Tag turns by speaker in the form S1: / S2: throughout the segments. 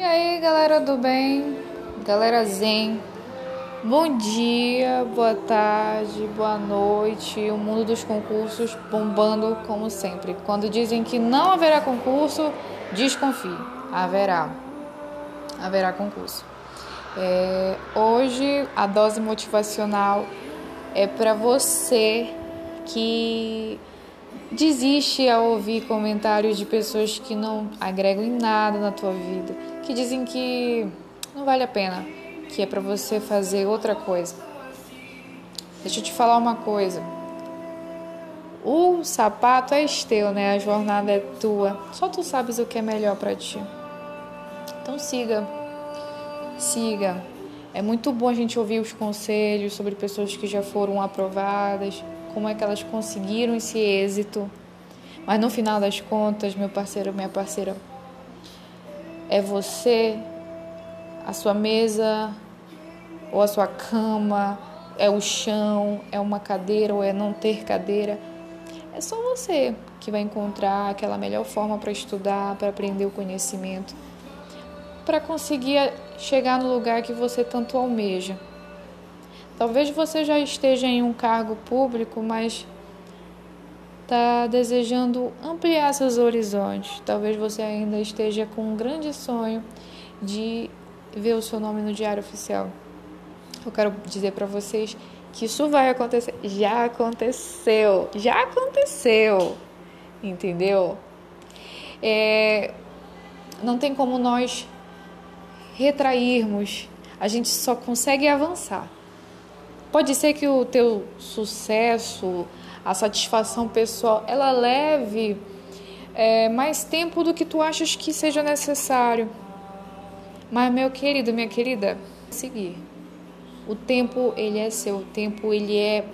S1: E aí, galera do bem, galera zen, bom dia, boa tarde, boa noite. O mundo dos concursos bombando como sempre. Quando dizem que não haverá concurso, desconfie, haverá, haverá concurso. É, hoje a dose motivacional é para você que desiste ao ouvir comentários de pessoas que não agregam em nada na tua vida, que dizem que não vale a pena, que é para você fazer outra coisa. Deixa eu te falar uma coisa. O sapato é teu, né? A jornada é tua. Só tu sabes o que é melhor para ti. Então siga. Siga. É muito bom a gente ouvir os conselhos sobre pessoas que já foram aprovadas, como é que elas conseguiram esse êxito. Mas no final das contas, meu parceiro, minha parceira, é você, a sua mesa ou a sua cama, é o chão, é uma cadeira ou é não ter cadeira. É só você que vai encontrar aquela melhor forma para estudar, para aprender o conhecimento, para conseguir chegar no lugar que você tanto almeja. Talvez você já esteja em um cargo público, mas está desejando ampliar seus horizontes. Talvez você ainda esteja com um grande sonho de ver o seu nome no Diário Oficial. Eu quero dizer para vocês que isso vai acontecer. Já aconteceu, já aconteceu, entendeu? É, não tem como nós retrairmos, a gente só consegue avançar. Pode ser que o teu sucesso, a satisfação pessoal, ela leve é, mais tempo do que tu achas que seja necessário. Mas meu querido, minha querida, seguir. O tempo ele é seu, o tempo ele é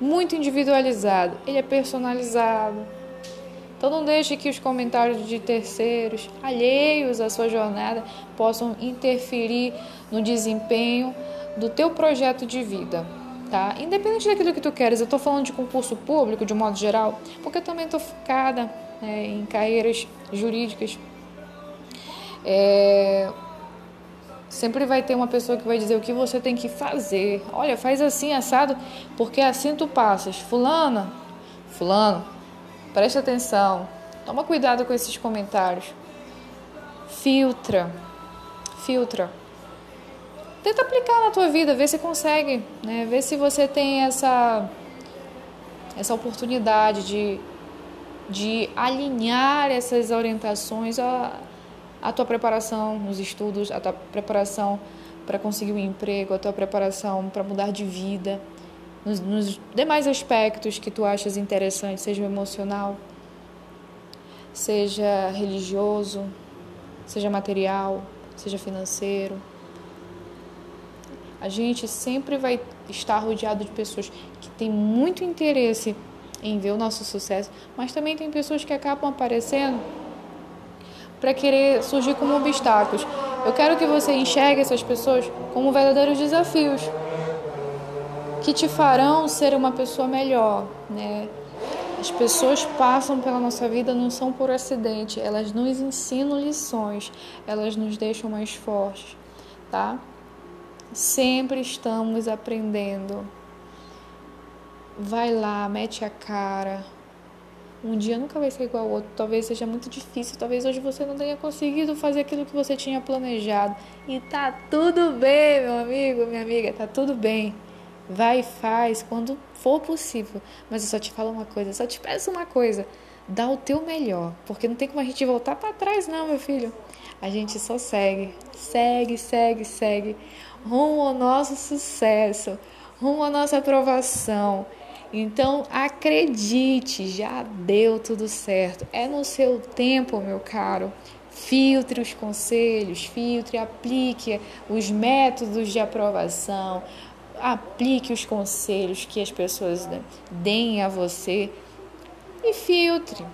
S1: muito individualizado, ele é personalizado. Então não deixe que os comentários de terceiros, alheios à sua jornada, possam interferir no desempenho do teu projeto de vida tá? Independente daquilo que tu queres, eu tô falando de concurso público de um modo geral, porque eu também tô focada né, em carreiras jurídicas. É... Sempre vai ter uma pessoa que vai dizer o que você tem que fazer. Olha, faz assim, assado, porque assim tu passas. Fulana, fulano, presta atenção. Toma cuidado com esses comentários. Filtra. Filtra tenta aplicar na tua vida, vê se consegue, né? Vê se você tem essa essa oportunidade de, de alinhar essas orientações à, à tua preparação nos estudos, à tua preparação para conseguir um emprego, a tua preparação para mudar de vida, nos, nos, demais aspectos que tu achas interessantes, seja emocional, seja religioso, seja material, seja financeiro. A gente sempre vai estar rodeado de pessoas que têm muito interesse em ver o nosso sucesso, mas também tem pessoas que acabam aparecendo para querer surgir como obstáculos. Eu quero que você enxergue essas pessoas como verdadeiros desafios que te farão ser uma pessoa melhor, né? As pessoas passam pela nossa vida não são por acidente, elas nos ensinam lições, elas nos deixam mais fortes, tá? Sempre estamos aprendendo. Vai lá, mete a cara. Um dia nunca vai ser igual ao outro. Talvez seja muito difícil. Talvez hoje você não tenha conseguido fazer aquilo que você tinha planejado. E tá tudo bem, meu amigo, minha amiga. Tá tudo bem. Vai e faz quando for possível. Mas eu só te falo uma coisa, só te peço uma coisa. Dá o teu melhor. Porque não tem como a gente voltar para trás, não, meu filho. A gente só segue. Segue, segue, segue rumo ao nosso sucesso, rumo à nossa aprovação. Então acredite, já deu tudo certo. É no seu tempo, meu caro. Filtre os conselhos, filtre, aplique os métodos de aprovação, aplique os conselhos que as pessoas deem a você e filtre.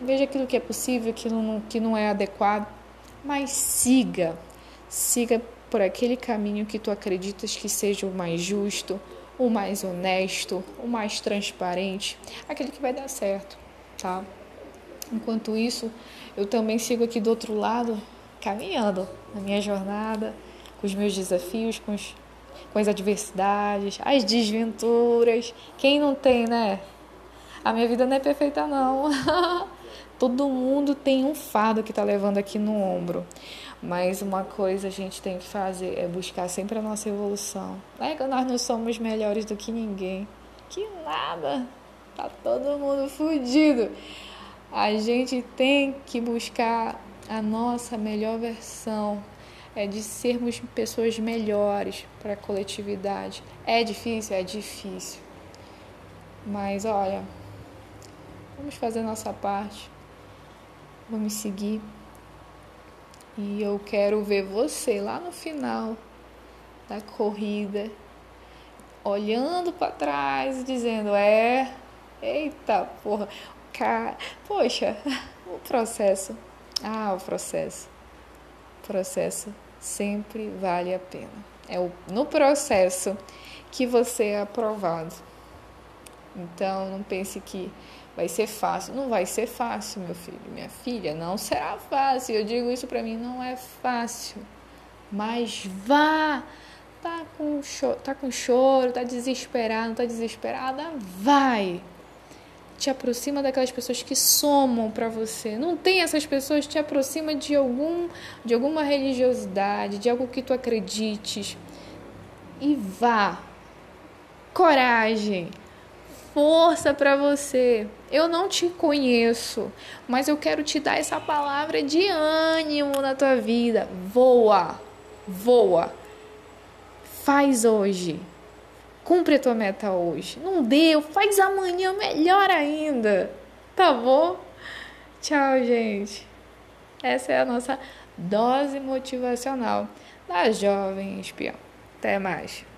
S1: Veja aquilo que é possível, aquilo que não é adequado, mas siga, siga por aquele caminho que tu acreditas que seja o mais justo, o mais honesto, o mais transparente, aquele que vai dar certo, tá? Enquanto isso, eu também sigo aqui do outro lado caminhando na minha jornada, com os meus desafios, com, os, com as adversidades, as desventuras. Quem não tem, né? A minha vida não é perfeita, não. Todo mundo tem um fardo que está levando aqui no ombro. Mas uma coisa a gente tem que fazer é buscar sempre a nossa evolução. Não é que nós não somos melhores do que ninguém. Que nada. Tá todo mundo fudido. A gente tem que buscar a nossa melhor versão. É de sermos pessoas melhores para a coletividade. É difícil? É difícil. Mas olha, vamos fazer nossa parte. Vamos seguir. E eu quero ver você lá no final da corrida, olhando para trás dizendo: É, eita porra, cara, poxa, o processo. Ah, o processo. O processo sempre vale a pena. É no processo que você é aprovado. Então, não pense que vai ser fácil. Não vai ser fácil, meu filho, minha filha, não será fácil. Eu digo isso para mim, não é fácil. Mas vá. Tá com, choro, tá com choro, tá desesperado, tá desesperada, vai. Te aproxima daquelas pessoas que somam para você. Não tem essas pessoas, te aproxima de algum de alguma religiosidade, de algo que tu acredites. E vá. Coragem força para você. Eu não te conheço, mas eu quero te dar essa palavra de ânimo na tua vida. Voa, voa. Faz hoje. Cumpre a tua meta hoje. Não deu, faz amanhã melhor ainda. Tá bom? Tchau, gente. Essa é a nossa dose motivacional da jovem espião. Até mais.